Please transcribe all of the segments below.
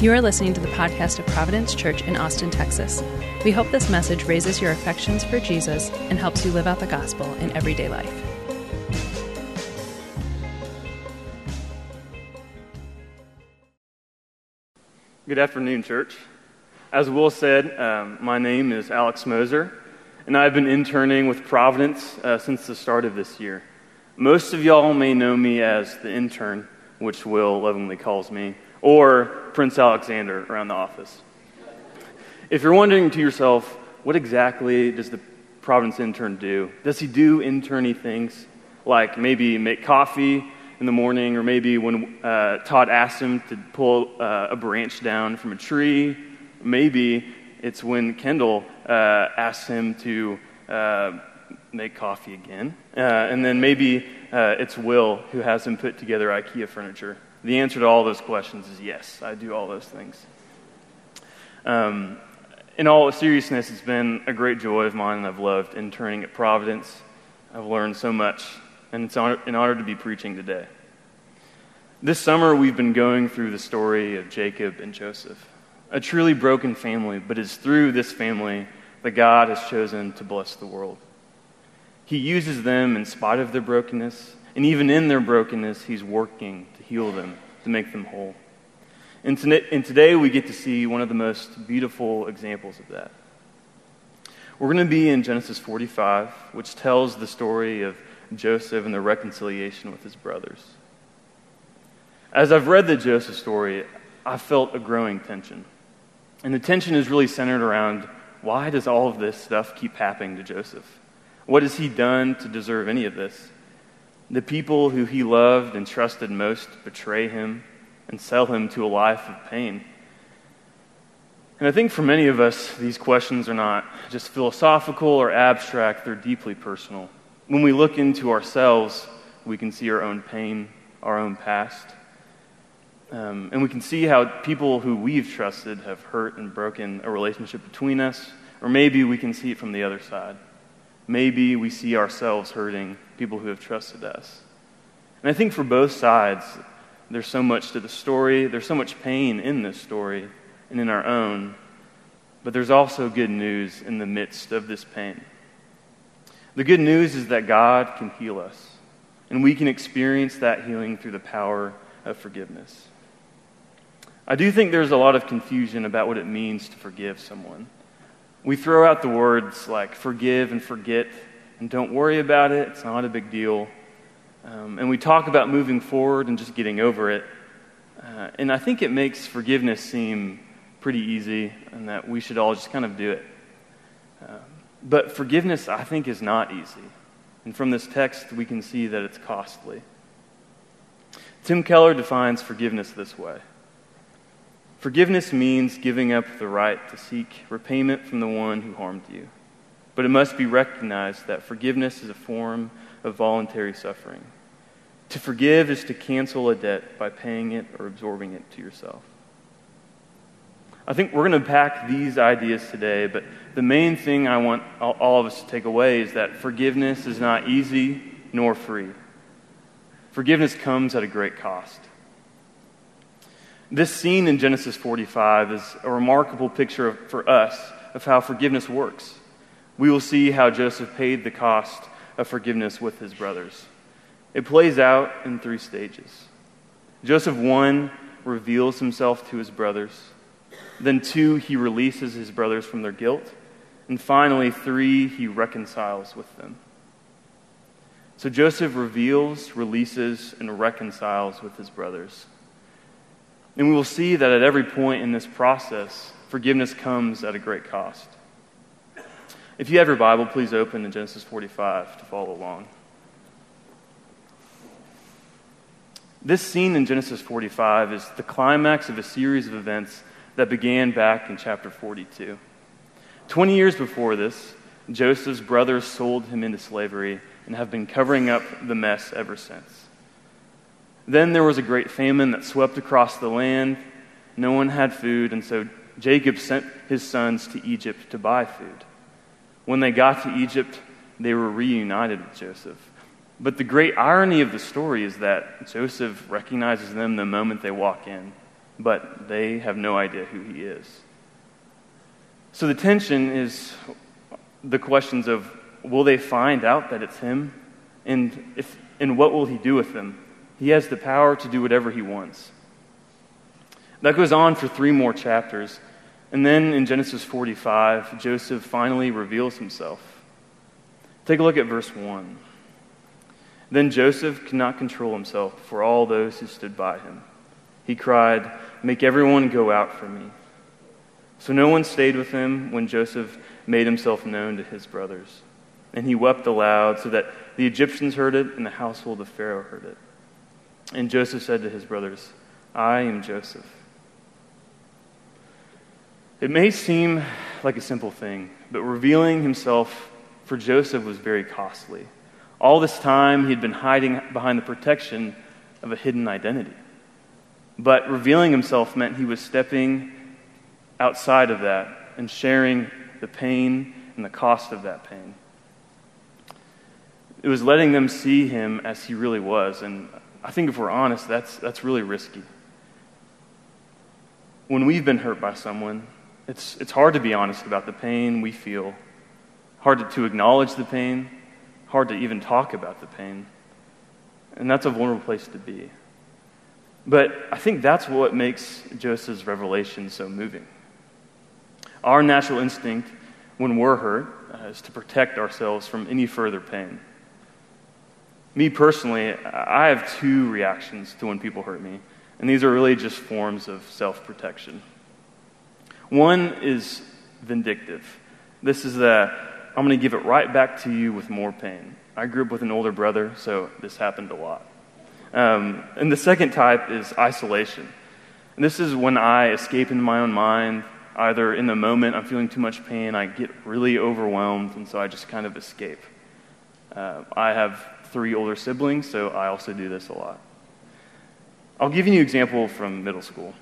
You are listening to the podcast of Providence Church in Austin, Texas. We hope this message raises your affections for Jesus and helps you live out the gospel in everyday life. Good afternoon, church. As Will said, um, my name is Alex Moser, and I've been interning with Providence uh, since the start of this year. Most of y'all may know me as the intern, which Will lovingly calls me or Prince Alexander around the office. If you're wondering to yourself, what exactly does the Providence intern do? Does he do interny things like maybe make coffee in the morning, or maybe when uh, Todd asked him to pull uh, a branch down from a tree? Maybe it's when Kendall uh, asks him to uh, make coffee again. Uh, and then maybe uh, it's Will who has him put together IKEA furniture. The answer to all those questions is yes, I do all those things. Um, in all seriousness, it's been a great joy of mine, and I've loved interning at Providence. I've learned so much, and it's an honor to be preaching today. This summer, we've been going through the story of Jacob and Joseph, a truly broken family, but it's through this family that God has chosen to bless the world. He uses them in spite of their brokenness, and even in their brokenness, He's working heal them, to make them whole. And, today we get to see one of the most beautiful examples of that. We're going to be in Genesis 45, which tells the story of Joseph and the reconciliation with his brothers. As I've read the Joseph story, I felt a growing tension. And the tension is really centered around why does all of this stuff keep happening to Joseph? What has he done to deserve any of this? The people who he loved and trusted most betray him and sell him to a life of pain. And I think for many of us, these questions are not just philosophical or abstract, they're deeply personal. When we look into ourselves, we can see our own pain, our own past. Um, and we can see how people who we've trusted have hurt and broken a relationship between us, or maybe we can see it from the other side. Maybe we see ourselves hurting people who have trusted us. And I think for both sides, there's so much to the story. There's so much pain in this story and in our own. But there's also good news in the midst of this pain. The good news is that God can heal us, and we can experience that healing through the power of forgiveness. I do think there's a lot of confusion about what it means to forgive someone. We throw out the words like forgive and forget and don't worry about it, it's not a big deal. Um, and we talk about moving forward and just getting over it. Uh, and I think it makes forgiveness seem pretty easy and that we should all just kind of do it. Uh, but forgiveness, I think, is not easy. And from this text, we can see that it's costly. Tim Keller defines forgiveness this way Forgiveness means giving up the right to seek repayment from the one who harmed you. But it must be recognized that forgiveness is a form of voluntary suffering. To forgive is to cancel a debt by paying it or absorbing it to yourself. I think we're going to pack these ideas today, but the main thing I want all of us to take away is that forgiveness is not easy nor free. Forgiveness comes at a great cost. This scene in Genesis 45 is a remarkable picture of, for us of how forgiveness works. We will see how Joseph paid the cost of forgiveness with his brothers. It plays out in three stages. Joseph, one, reveals himself to his brothers. Then, two, he releases his brothers from their guilt. And finally, three, he reconciles with them. So Joseph reveals, releases, and reconciles with his brothers. And we will see that at every point in this process, forgiveness comes at a great cost. If you have your Bible, please open to Genesis 45 to follow along. This scene in Genesis 45 is the climax of a series of events that began back in chapter 42. Twenty years before this, Joseph's brothers sold him into slavery and have been covering up the mess ever since. Then there was a great famine that swept across the land. No one had food, and so Jacob sent his sons to Egypt to buy food. When they got to Egypt, they were reunited with Joseph. But the great irony of the story is that Joseph recognizes them the moment they walk in. but they have no idea who he is. So the tension is the questions of will they find out that it's him? And, if, and what will he do with them? He has the power to do whatever he wants. That goes on for three more chapters. And then in Genesis 45, Joseph finally reveals himself. Take a look at verse 1. Then Joseph could not control himself for all those who stood by him. He cried, Make everyone go out from me. So no one stayed with him when Joseph made himself known to his brothers. And he wept aloud so that the Egyptians heard it and the household of Pharaoh heard it. And Joseph said to his brothers, I am Joseph. It may seem like a simple thing, but revealing himself for Joseph was very costly. All this time, he'd been hiding behind the protection of a hidden identity. But revealing himself meant he was stepping outside of that and sharing the pain and the cost of that pain. It was letting them see him as he really was. And I think if we're honest, that's, that's really risky. When we've been hurt by someone, it's, it's hard to be honest about the pain we feel, hard to, to acknowledge the pain, hard to even talk about the pain. And that's a vulnerable place to be. But I think that's what makes Joseph's revelation so moving. Our natural instinct when we're hurt uh, is to protect ourselves from any further pain. Me personally, I have two reactions to when people hurt me, and these are really just forms of self protection. One is vindictive. This is that I'm going to give it right back to you with more pain. I grew up with an older brother, so this happened a lot. Um, and the second type is isolation. And this is when I escape into my own mind. Either in the moment I'm feeling too much pain, I get really overwhelmed, and so I just kind of escape. Uh, I have three older siblings, so I also do this a lot. I'll give you an example from middle school.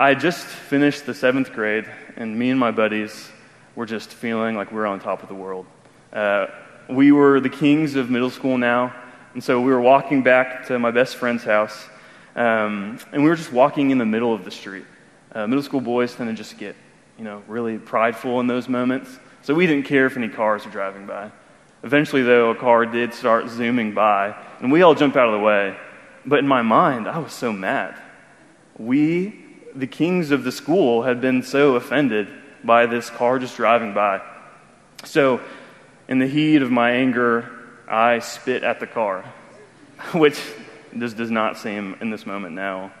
I just finished the seventh grade, and me and my buddies were just feeling like we were on top of the world. Uh, we were the kings of middle school now and so we were walking back to my best friend's house, um, and we were just walking in the middle of the street. Uh, middle school boys tend to just get, you know, really prideful in those moments. So we didn't care if any cars were driving by. Eventually, though, a car did start zooming by, and we all jumped out of the way. But in my mind, I was so mad. We, the kings of the school, had been so offended by this car just driving by. So, in the heat of my anger, I spit at the car, which this does not seem in this moment now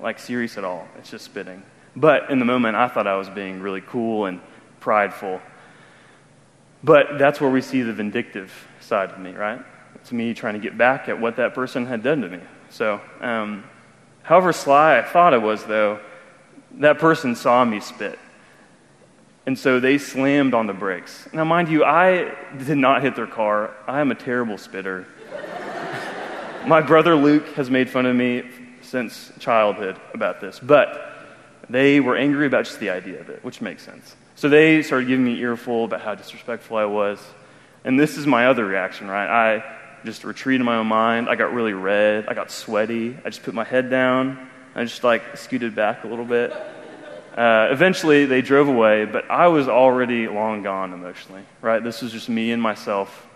like serious at all. It's just spitting. But in the moment, I thought I was being really cool and prideful. But that's where we see the vindictive side of me, right? It's me trying to get back at what that person had done to me. So, um, however sly I thought I was, though, that person saw me spit. And so they slammed on the brakes. Now, mind you, I did not hit their car. I am a terrible spitter. My brother Luke has made fun of me since childhood about this, but they were angry about just the idea of it, which makes sense. So they started giving me earful about how disrespectful I was. And this is my other reaction, right? I just retreated in my own mind. I got really red. I got sweaty. I just put my head down. I just like scooted back a little bit. Uh, eventually, they drove away, but I was already long gone emotionally, right? This was just me and myself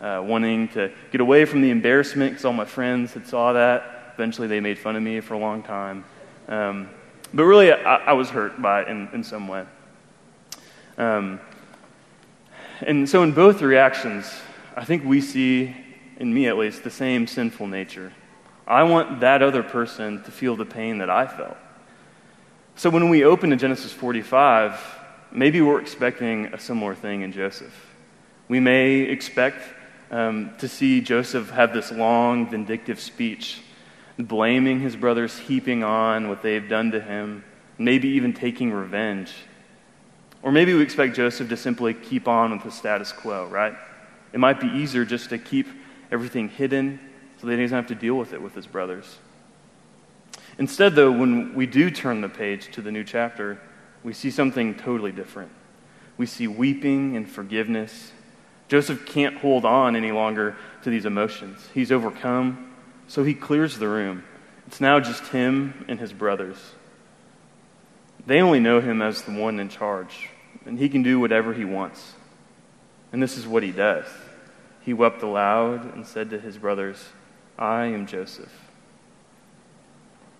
uh, wanting to get away from the embarrassment because all my friends had saw that. Eventually, they made fun of me for a long time. Um, but really, I, I, was hurt by it in, in some way. Um, and so, in both reactions, I think we see, in me at least, the same sinful nature. I want that other person to feel the pain that I felt. So when we open to Genesis 45, maybe we're expecting a similar thing in Joseph. We may expect um, to see Joseph have this long, vindictive speech, blaming his brothers, heaping on what they've done to him, maybe even taking revenge. Or maybe we expect Joseph to simply keep on with the status quo, right? It might be easier just to keep everything hidden so that he doesn't have to deal with it with his brothers. Instead, though, when we do turn the page to the new chapter, we see something totally different. We see weeping and forgiveness. Joseph can't hold on any longer to these emotions. He's overcome, so he clears the room. It's now just him and his brothers. They only know him as the one in charge, and he can do whatever he wants. And this is what he does. He wept aloud and said to his brothers, I am Joseph.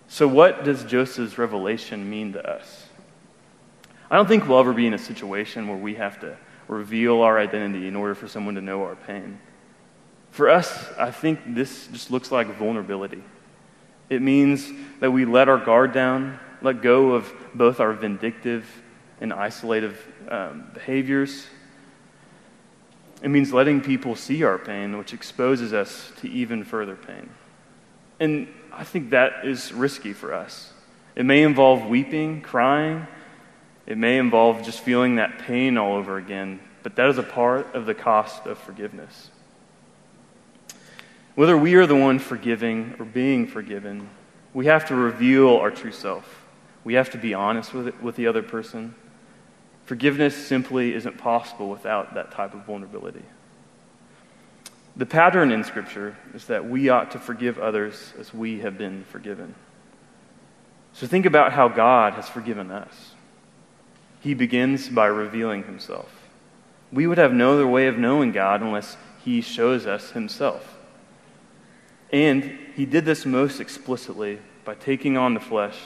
So, what does Joseph's revelation mean to us? I don't think we'll ever be in a situation where we have to reveal our identity in order for someone to know our pain. For us, I think this just looks like vulnerability. It means that we let our guard down, let go of both our vindictive and isolative um, behaviors. It means letting people see our pain, which exposes us to even further pain. And I think that is risky for us. It may involve weeping, crying. It may involve just feeling that pain all over again, but that is a part of the cost of forgiveness. Whether we are the one forgiving or being forgiven, we have to reveal our true self. We have to be honest with, it, with the other person. Forgiveness simply isn't possible without that type of vulnerability. The pattern in Scripture is that we ought to forgive others as we have been forgiven. So think about how God has forgiven us. He begins by revealing himself. We would have no other way of knowing God unless he shows us himself. And he did this most explicitly by taking on the flesh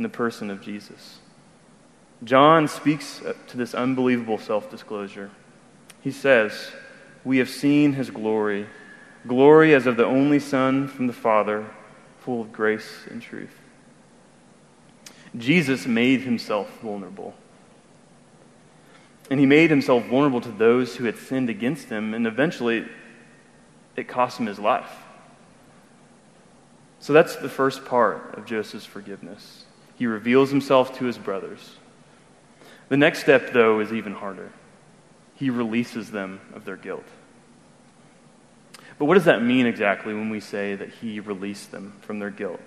in the person of Jesus. John speaks to this unbelievable self disclosure. He says, We have seen his glory, glory as of the only Son from the Father, full of grace and truth. Jesus made himself vulnerable. And he made himself vulnerable to those who had sinned against him, and eventually it cost him his life. So that's the first part of Joseph's forgiveness. He reveals himself to his brothers. The next step, though, is even harder. He releases them of their guilt. But what does that mean exactly when we say that he released them from their guilt?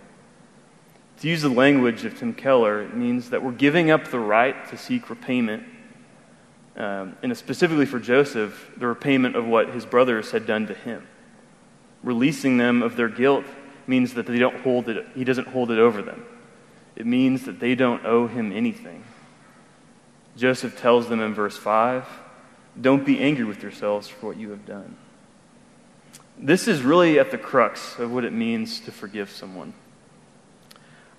To use the language of Tim Keller, it means that we're giving up the right to seek repayment, um, and specifically for Joseph, the repayment of what his brothers had done to him. Releasing them of their guilt means that they don't hold it, he doesn't hold it over them. It means that they don't owe him anything. Joseph tells them in verse 5 Don't be angry with yourselves for what you have done. This is really at the crux of what it means to forgive someone.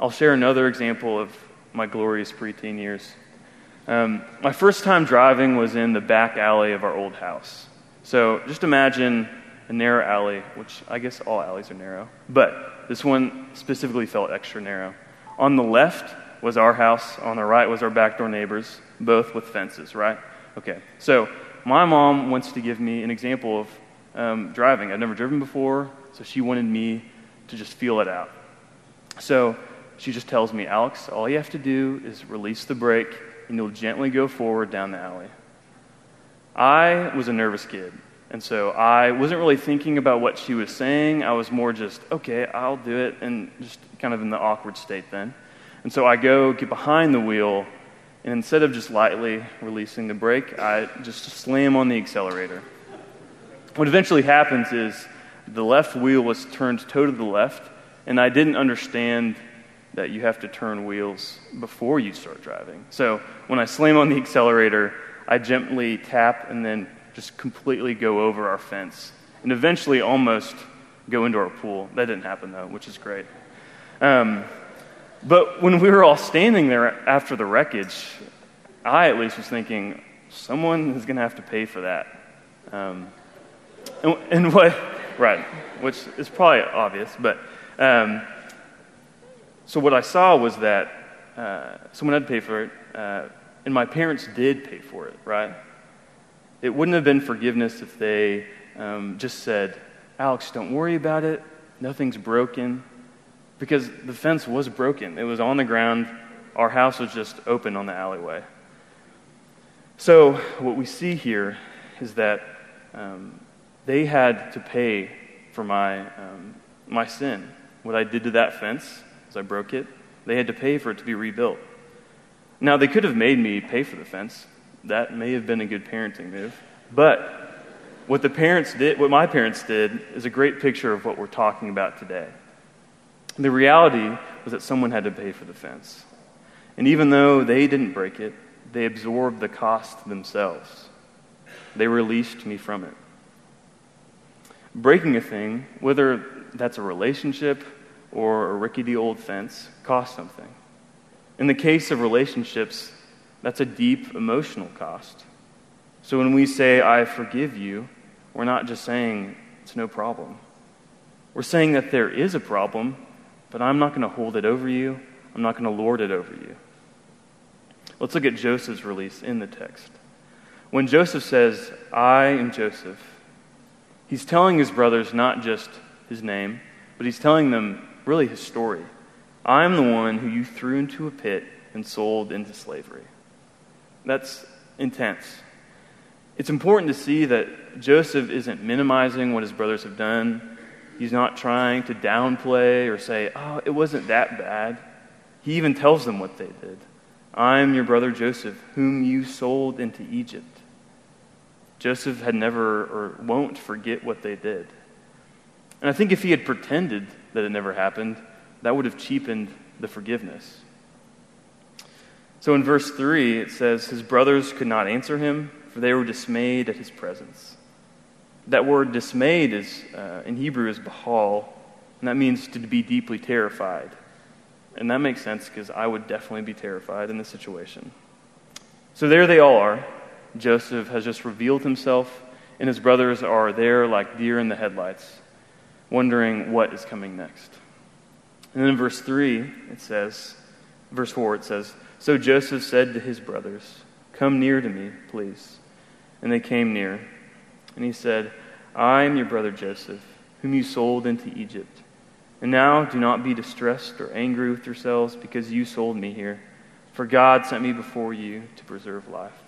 I'll share another example of my glorious preteen years. Um, my first time driving was in the back alley of our old house. So just imagine a narrow alley, which I guess all alleys are narrow, but this one specifically felt extra narrow. On the left was our house, on the right was our back door neighbors, both with fences, right? Okay, so my mom wants to give me an example of um, driving. I'd never driven before, so she wanted me to just feel it out. So she just tells me, Alex, all you have to do is release the brake and you'll gently go forward down the alley. I was a nervous kid. And so I wasn't really thinking about what she was saying. I was more just, okay, I'll do it, and just kind of in the awkward state then. And so I go get behind the wheel, and instead of just lightly releasing the brake, I just slam on the accelerator. What eventually happens is the left wheel was turned toe to the left, and I didn't understand that you have to turn wheels before you start driving. So when I slam on the accelerator, I gently tap and then just completely go over our fence and eventually almost go into our pool. That didn't happen though, which is great. Um, but when we were all standing there after the wreckage, I at least was thinking, someone is going to have to pay for that. Um, and, and, what, right, which is probably obvious, but um, so what I saw was that uh, someone had to pay for it, uh, and my parents did pay for it, right? It wouldn't have been forgiveness if they um, just said, Alex, don't worry about it. Nothing's broken. Because the fence was broken, it was on the ground. Our house was just open on the alleyway. So, what we see here is that um, they had to pay for my, um, my sin. What I did to that fence, as I broke it, they had to pay for it to be rebuilt. Now, they could have made me pay for the fence that may have been a good parenting move. But what the parents did, what my parents did, is a great picture of what we're talking about today. The reality was that someone had to pay for the fence. And even though they didn't break it, they absorbed the cost themselves. They released me from it. Breaking a thing, whether that's a relationship or a rickety old fence, costs something. In the case of relationships, that's a deep emotional cost. So when we say, I forgive you, we're not just saying it's no problem. We're saying that there is a problem, but I'm not going to hold it over you. I'm not going to lord it over you. Let's look at Joseph's release in the text. When Joseph says, I am Joseph, he's telling his brothers not just his name, but he's telling them really his story. I'm the one who you threw into a pit and sold into slavery. That's intense. It's important to see that Joseph isn't minimizing what his brothers have done. He's not trying to downplay or say, oh, it wasn't that bad. He even tells them what they did. I'm your brother Joseph, whom you sold into Egypt. Joseph had never or won't forget what they did. And I think if he had pretended that it never happened, that would have cheapened the forgiveness. So in verse 3, it says, His brothers could not answer him, for they were dismayed at his presence. That word dismayed is, uh, in Hebrew is bahal, and that means to be deeply terrified. And that makes sense because I would definitely be terrified in this situation. So there they all are. Joseph has just revealed himself, and his brothers are there like deer in the headlights, wondering what is coming next. And then in verse 3, it says, verse 4, it says, So Joseph said to his brothers, Come near to me, please. And they came near. And he said, I am your brother Joseph, whom you sold into Egypt. And now do not be distressed or angry with yourselves because you sold me here, for God sent me before you to preserve life.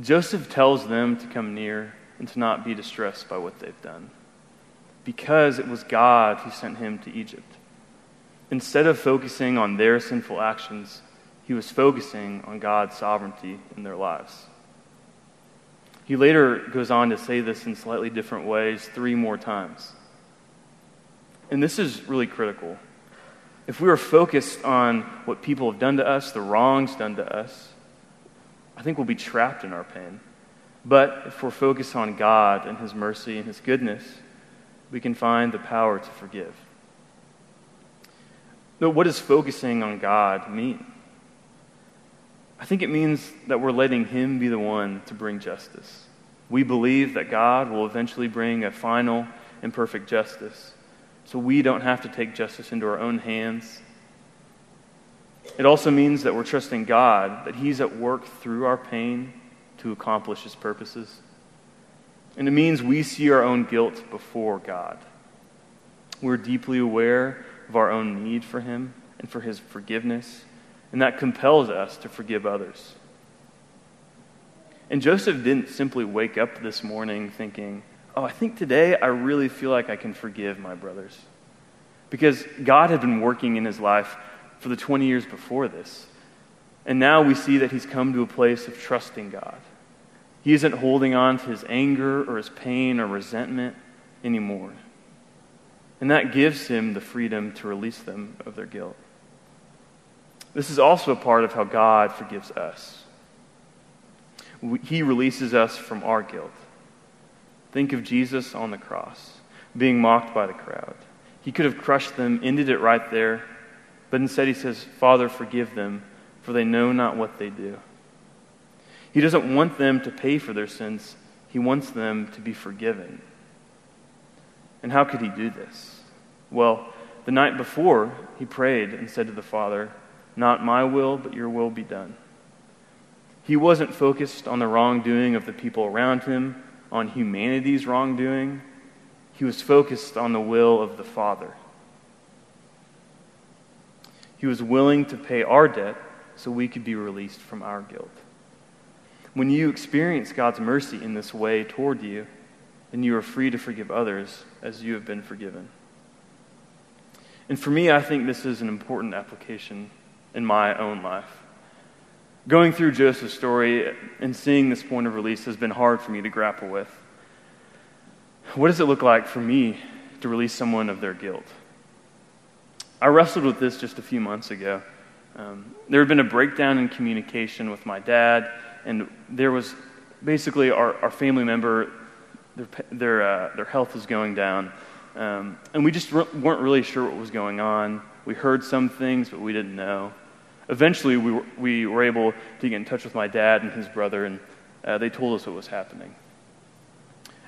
Joseph tells them to come near and to not be distressed by what they've done, because it was God who sent him to Egypt. Instead of focusing on their sinful actions, he was focusing on God's sovereignty in their lives. He later goes on to say this in slightly different ways three more times. And this is really critical. If we are focused on what people have done to us, the wrongs done to us, I think we'll be trapped in our pain. But if we're focused on God and His mercy and His goodness, we can find the power to forgive. But what does focusing on God mean? I think it means that we're letting Him be the one to bring justice. We believe that God will eventually bring a final and perfect justice so we don't have to take justice into our own hands. It also means that we're trusting God, that He's at work through our pain to accomplish His purposes. And it means we see our own guilt before God. We're deeply aware of our own need for Him and for His forgiveness, and that compels us to forgive others. And Joseph didn't simply wake up this morning thinking, oh, I think today I really feel like I can forgive my brothers. Because God had been working in his life for the 20 years before this. And now we see that he's come to a place of trusting God. He isn't holding on to his anger or his pain or resentment anymore. And that gives him the freedom to release them of their guilt. This is also a part of how God forgives us. He releases us from our guilt. Think of Jesus on the cross, being mocked by the crowd. He could have crushed them, ended it right there, but instead he says, Father, forgive them, for they know not what they do. He doesn't want them to pay for their sins, he wants them to be forgiven. And how could he do this? Well, the night before, he prayed and said to the Father, Not my will, but your will be done. He wasn't focused on the wrongdoing of the people around him on humanity's wrongdoing, he was focused on the will of the Father. He was willing to pay our debt so we could be released from our guilt. When you experience God's mercy in this way toward you, then you are free to forgive others as you have been forgiven. And for me, I think this is an important application in my own life. Going through Joseph's story and seeing this point of release has been hard for me to grapple with. What does it look like for me to release someone of their guilt. I wrestled with this just a few months ago. Um, there had been a breakdown in communication with my dad, and there was basically our, our family member, their, their, uh, their health was going down. Um, and we just re- weren't really sure what was going on. We heard some things, but we didn't know. Eventually, we were, we were able to get in touch with my dad and his brother, and uh, they told us what was happening.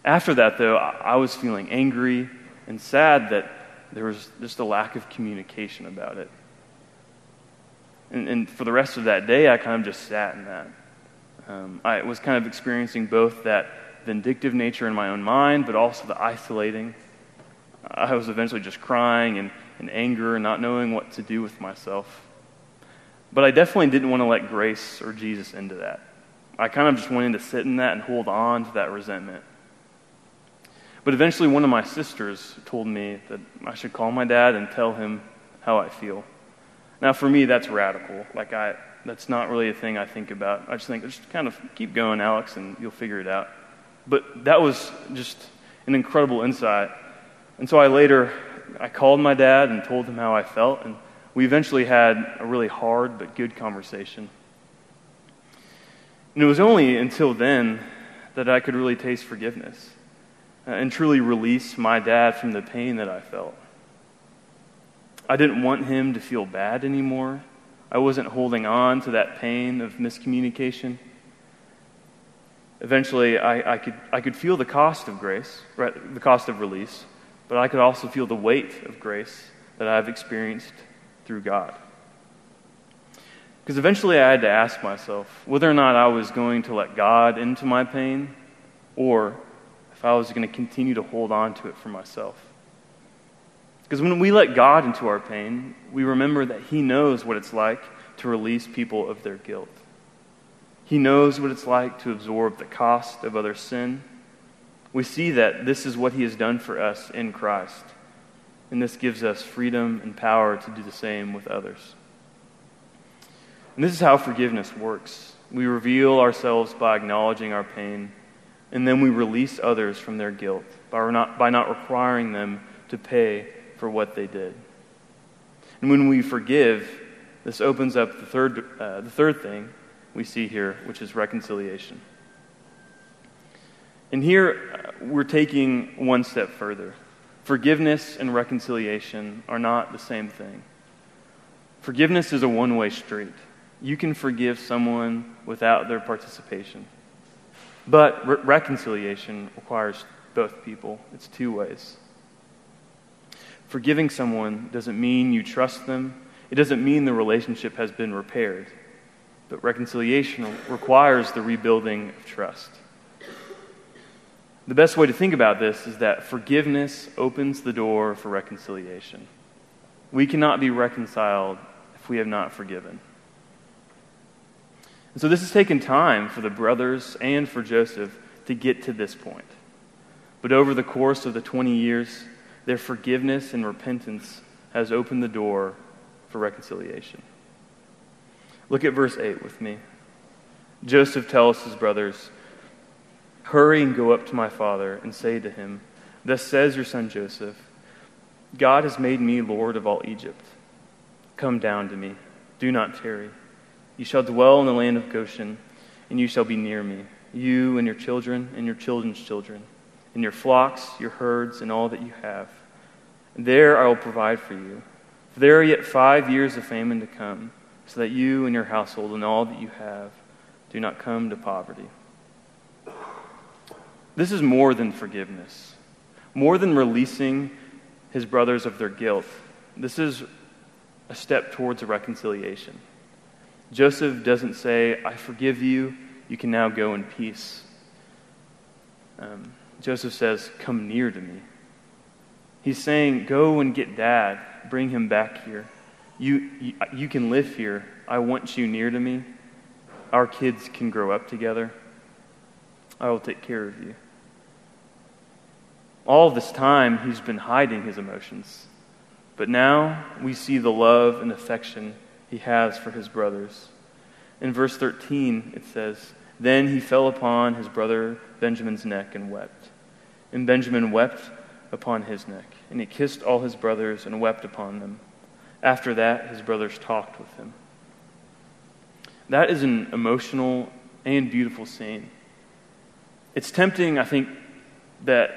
After that, though, I, I was feeling angry and sad that there was just a lack of communication about it. And, and for the rest of that day, I kind of just sat in that. Um, I was kind of experiencing both that vindictive nature in my own mind, but also the isolating. I was eventually just crying and, and anger and not knowing what to do with myself. But I definitely didn't want to let grace or Jesus into that. I kind of just wanted to sit in that and hold on to that resentment. But eventually, one of my sisters told me that I should call my dad and tell him how I feel. Now, for me, that's radical. Like, I, that's not really a thing I think about. I just think, just kind of keep going, Alex, and you'll figure it out. But that was just an incredible insight. And so I later, I called my dad and told him how I felt, and we eventually had a really hard but good conversation. And it was only until then that I could really taste forgiveness uh, and truly release my dad from the pain that I felt. I didn't want him to feel bad anymore. I wasn't holding on to that pain of miscommunication. Eventually, I, I, could, I could feel the cost of grace, right, the cost of release, but I could also feel the weight of grace that I've experienced through God. Because eventually I had to ask myself whether or not I was going to let God into my pain or if I was going to continue to hold on to it for myself. Because when we let God into our pain, we remember that He knows what it's like to release people of their guilt. He knows what it's like to absorb the cost of other sin. We see that this is what He has done for us in Christ. And this gives us freedom and power to do the same with others. And this is how forgiveness works. We reveal ourselves by acknowledging our pain, and then we release others from their guilt by not, by not requiring them to pay for what they did. And when we forgive, this opens up the third, uh, the third thing we see here, which is reconciliation. And here uh, we're taking one step further. Forgiveness and reconciliation are not the same thing. Forgiveness is a one way street. You can forgive someone without their participation. But re- reconciliation requires both people, it's two ways. Forgiving someone doesn't mean you trust them, it doesn't mean the relationship has been repaired. But reconciliation requires the rebuilding of trust. The best way to think about this is that forgiveness opens the door for reconciliation. We cannot be reconciled if we have not forgiven. And so this has taken time for the brothers and for Joseph to get to this point. But over the course of the 20 years, their forgiveness and repentance has opened the door for reconciliation. Look at verse 8 with me. Joseph tells his brothers, Hurry and go up to my father and say to him, Thus says your son Joseph, God has made me Lord of all Egypt. Come down to me. Do not tarry. You shall dwell in the land of Goshen, and you shall be near me, you and your children and your children's children and your flocks, your herds, and all that you have. There I will provide for you. For there are yet five years of famine to come, so that you and your household and all that you have do not come to poverty. This is more than forgiveness, more than releasing his brothers of their guilt. This is a step towards a reconciliation. Joseph doesn't say, I forgive you, you can now go in peace. Um, Joseph says, Come near to me. He's saying, Go and get dad. Bring him back here. You, you, you can live here. I want you near to me. Our kids can grow up together. I will take care of you. All this time, he's been hiding his emotions. But now we see the love and affection he has for his brothers. In verse 13, it says, Then he fell upon his brother Benjamin's neck and wept. And Benjamin wept upon his neck, and he kissed all his brothers and wept upon them. After that, his brothers talked with him. That is an emotional and beautiful scene. It's tempting, I think, that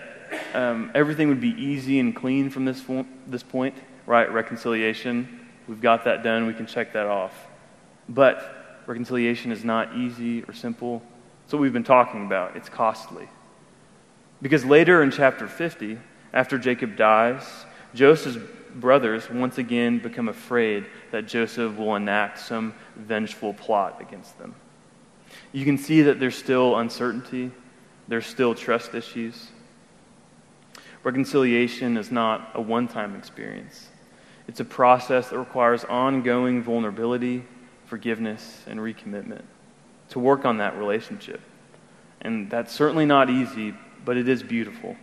um, everything would be easy and clean from this, this point, right? Reconciliation. We've got that done. We can check that off. But reconciliation is not easy or simple. It's what we've been talking about. It's costly. Because later in chapter 50, after Jacob dies, Joseph's brothers once again become afraid that Joseph will enact some vengeful plot against them. You can see that there's still uncertainty, there's still trust issues. Reconciliation is not a one time experience, it's a process that requires ongoing vulnerability, forgiveness, and recommitment to work on that relationship. And that's certainly not easy, but it is beautiful.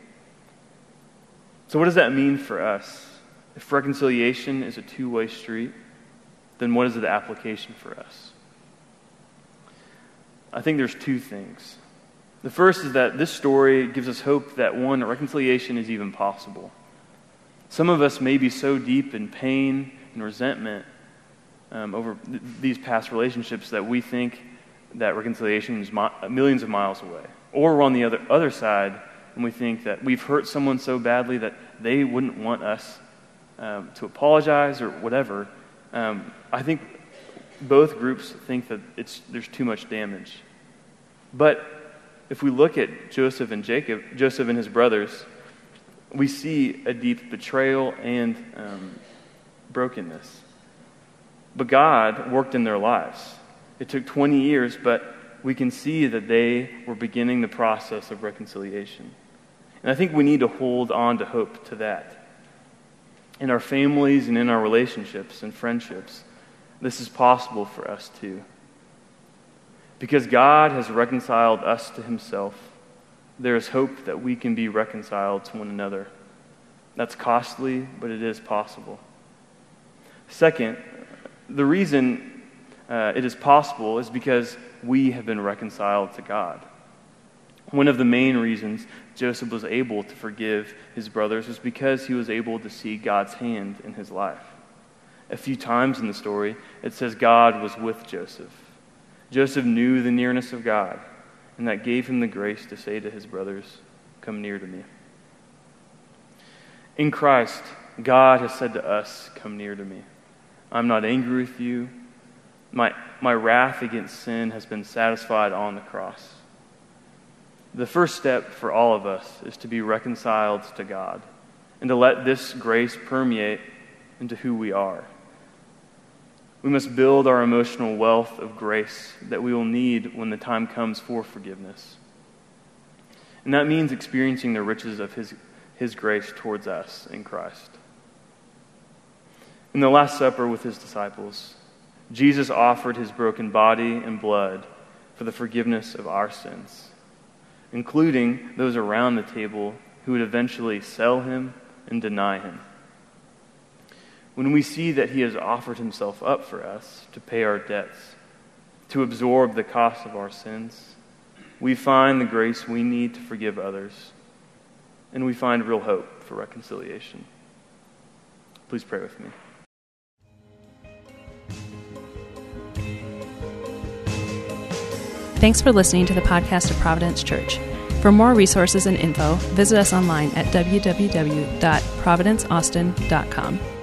So, what does that mean for us? If reconciliation is a two way street, then what is the application for us? I think there's two things. The first is that this story gives us hope that one, reconciliation is even possible. Some of us may be so deep in pain and resentment um, over th- these past relationships that we think that reconciliation is mi- millions of miles away. Or we're on the other, other side and we think that we've hurt someone so badly that they wouldn't want us um, to apologize or whatever. Um, I think both groups think that it's, there's too much damage. But if we look at Joseph and Jacob, Joseph and his brothers, we see a deep betrayal and um, brokenness. But God worked in their lives. It took 20 years, but we can see that they were beginning the process of reconciliation. And I think we need to hold on to hope to that. In our families and in our relationships and friendships, this is possible for us too. Because God has reconciled us to himself, there is hope that we can be reconciled to one another. That's costly, but it is possible. Second, the reason uh, it is possible is because we have been reconciled to God. One of the main reasons Joseph was able to forgive his brothers was because he was able to see God's hand in his life. A few times in the story, it says God was with Joseph. Joseph knew the nearness of God, and that gave him the grace to say to his brothers, Come near to me. In Christ, God has said to us, Come near to me. I'm not angry with you. My, my wrath against sin has been satisfied on the cross. The first step for all of us is to be reconciled to God and to let this grace permeate into who we are. We must build our emotional wealth of grace that we will need when the time comes for forgiveness. And that means experiencing the riches of His, His grace towards us in Christ. In the Last Supper with His disciples, Jesus offered His broken body and blood for the forgiveness of our sins, including those around the table who would eventually sell Him and deny Him when we see that He has offered Himself up for us to pay our debts, to absorb the cost of our sins, we find the grace we need to forgive others, and we find real hope for reconciliation. Please pray with me. Thanks for listening to the podcast of Providence Church. For more resources and info, visit us online at www.providenceaustin.com.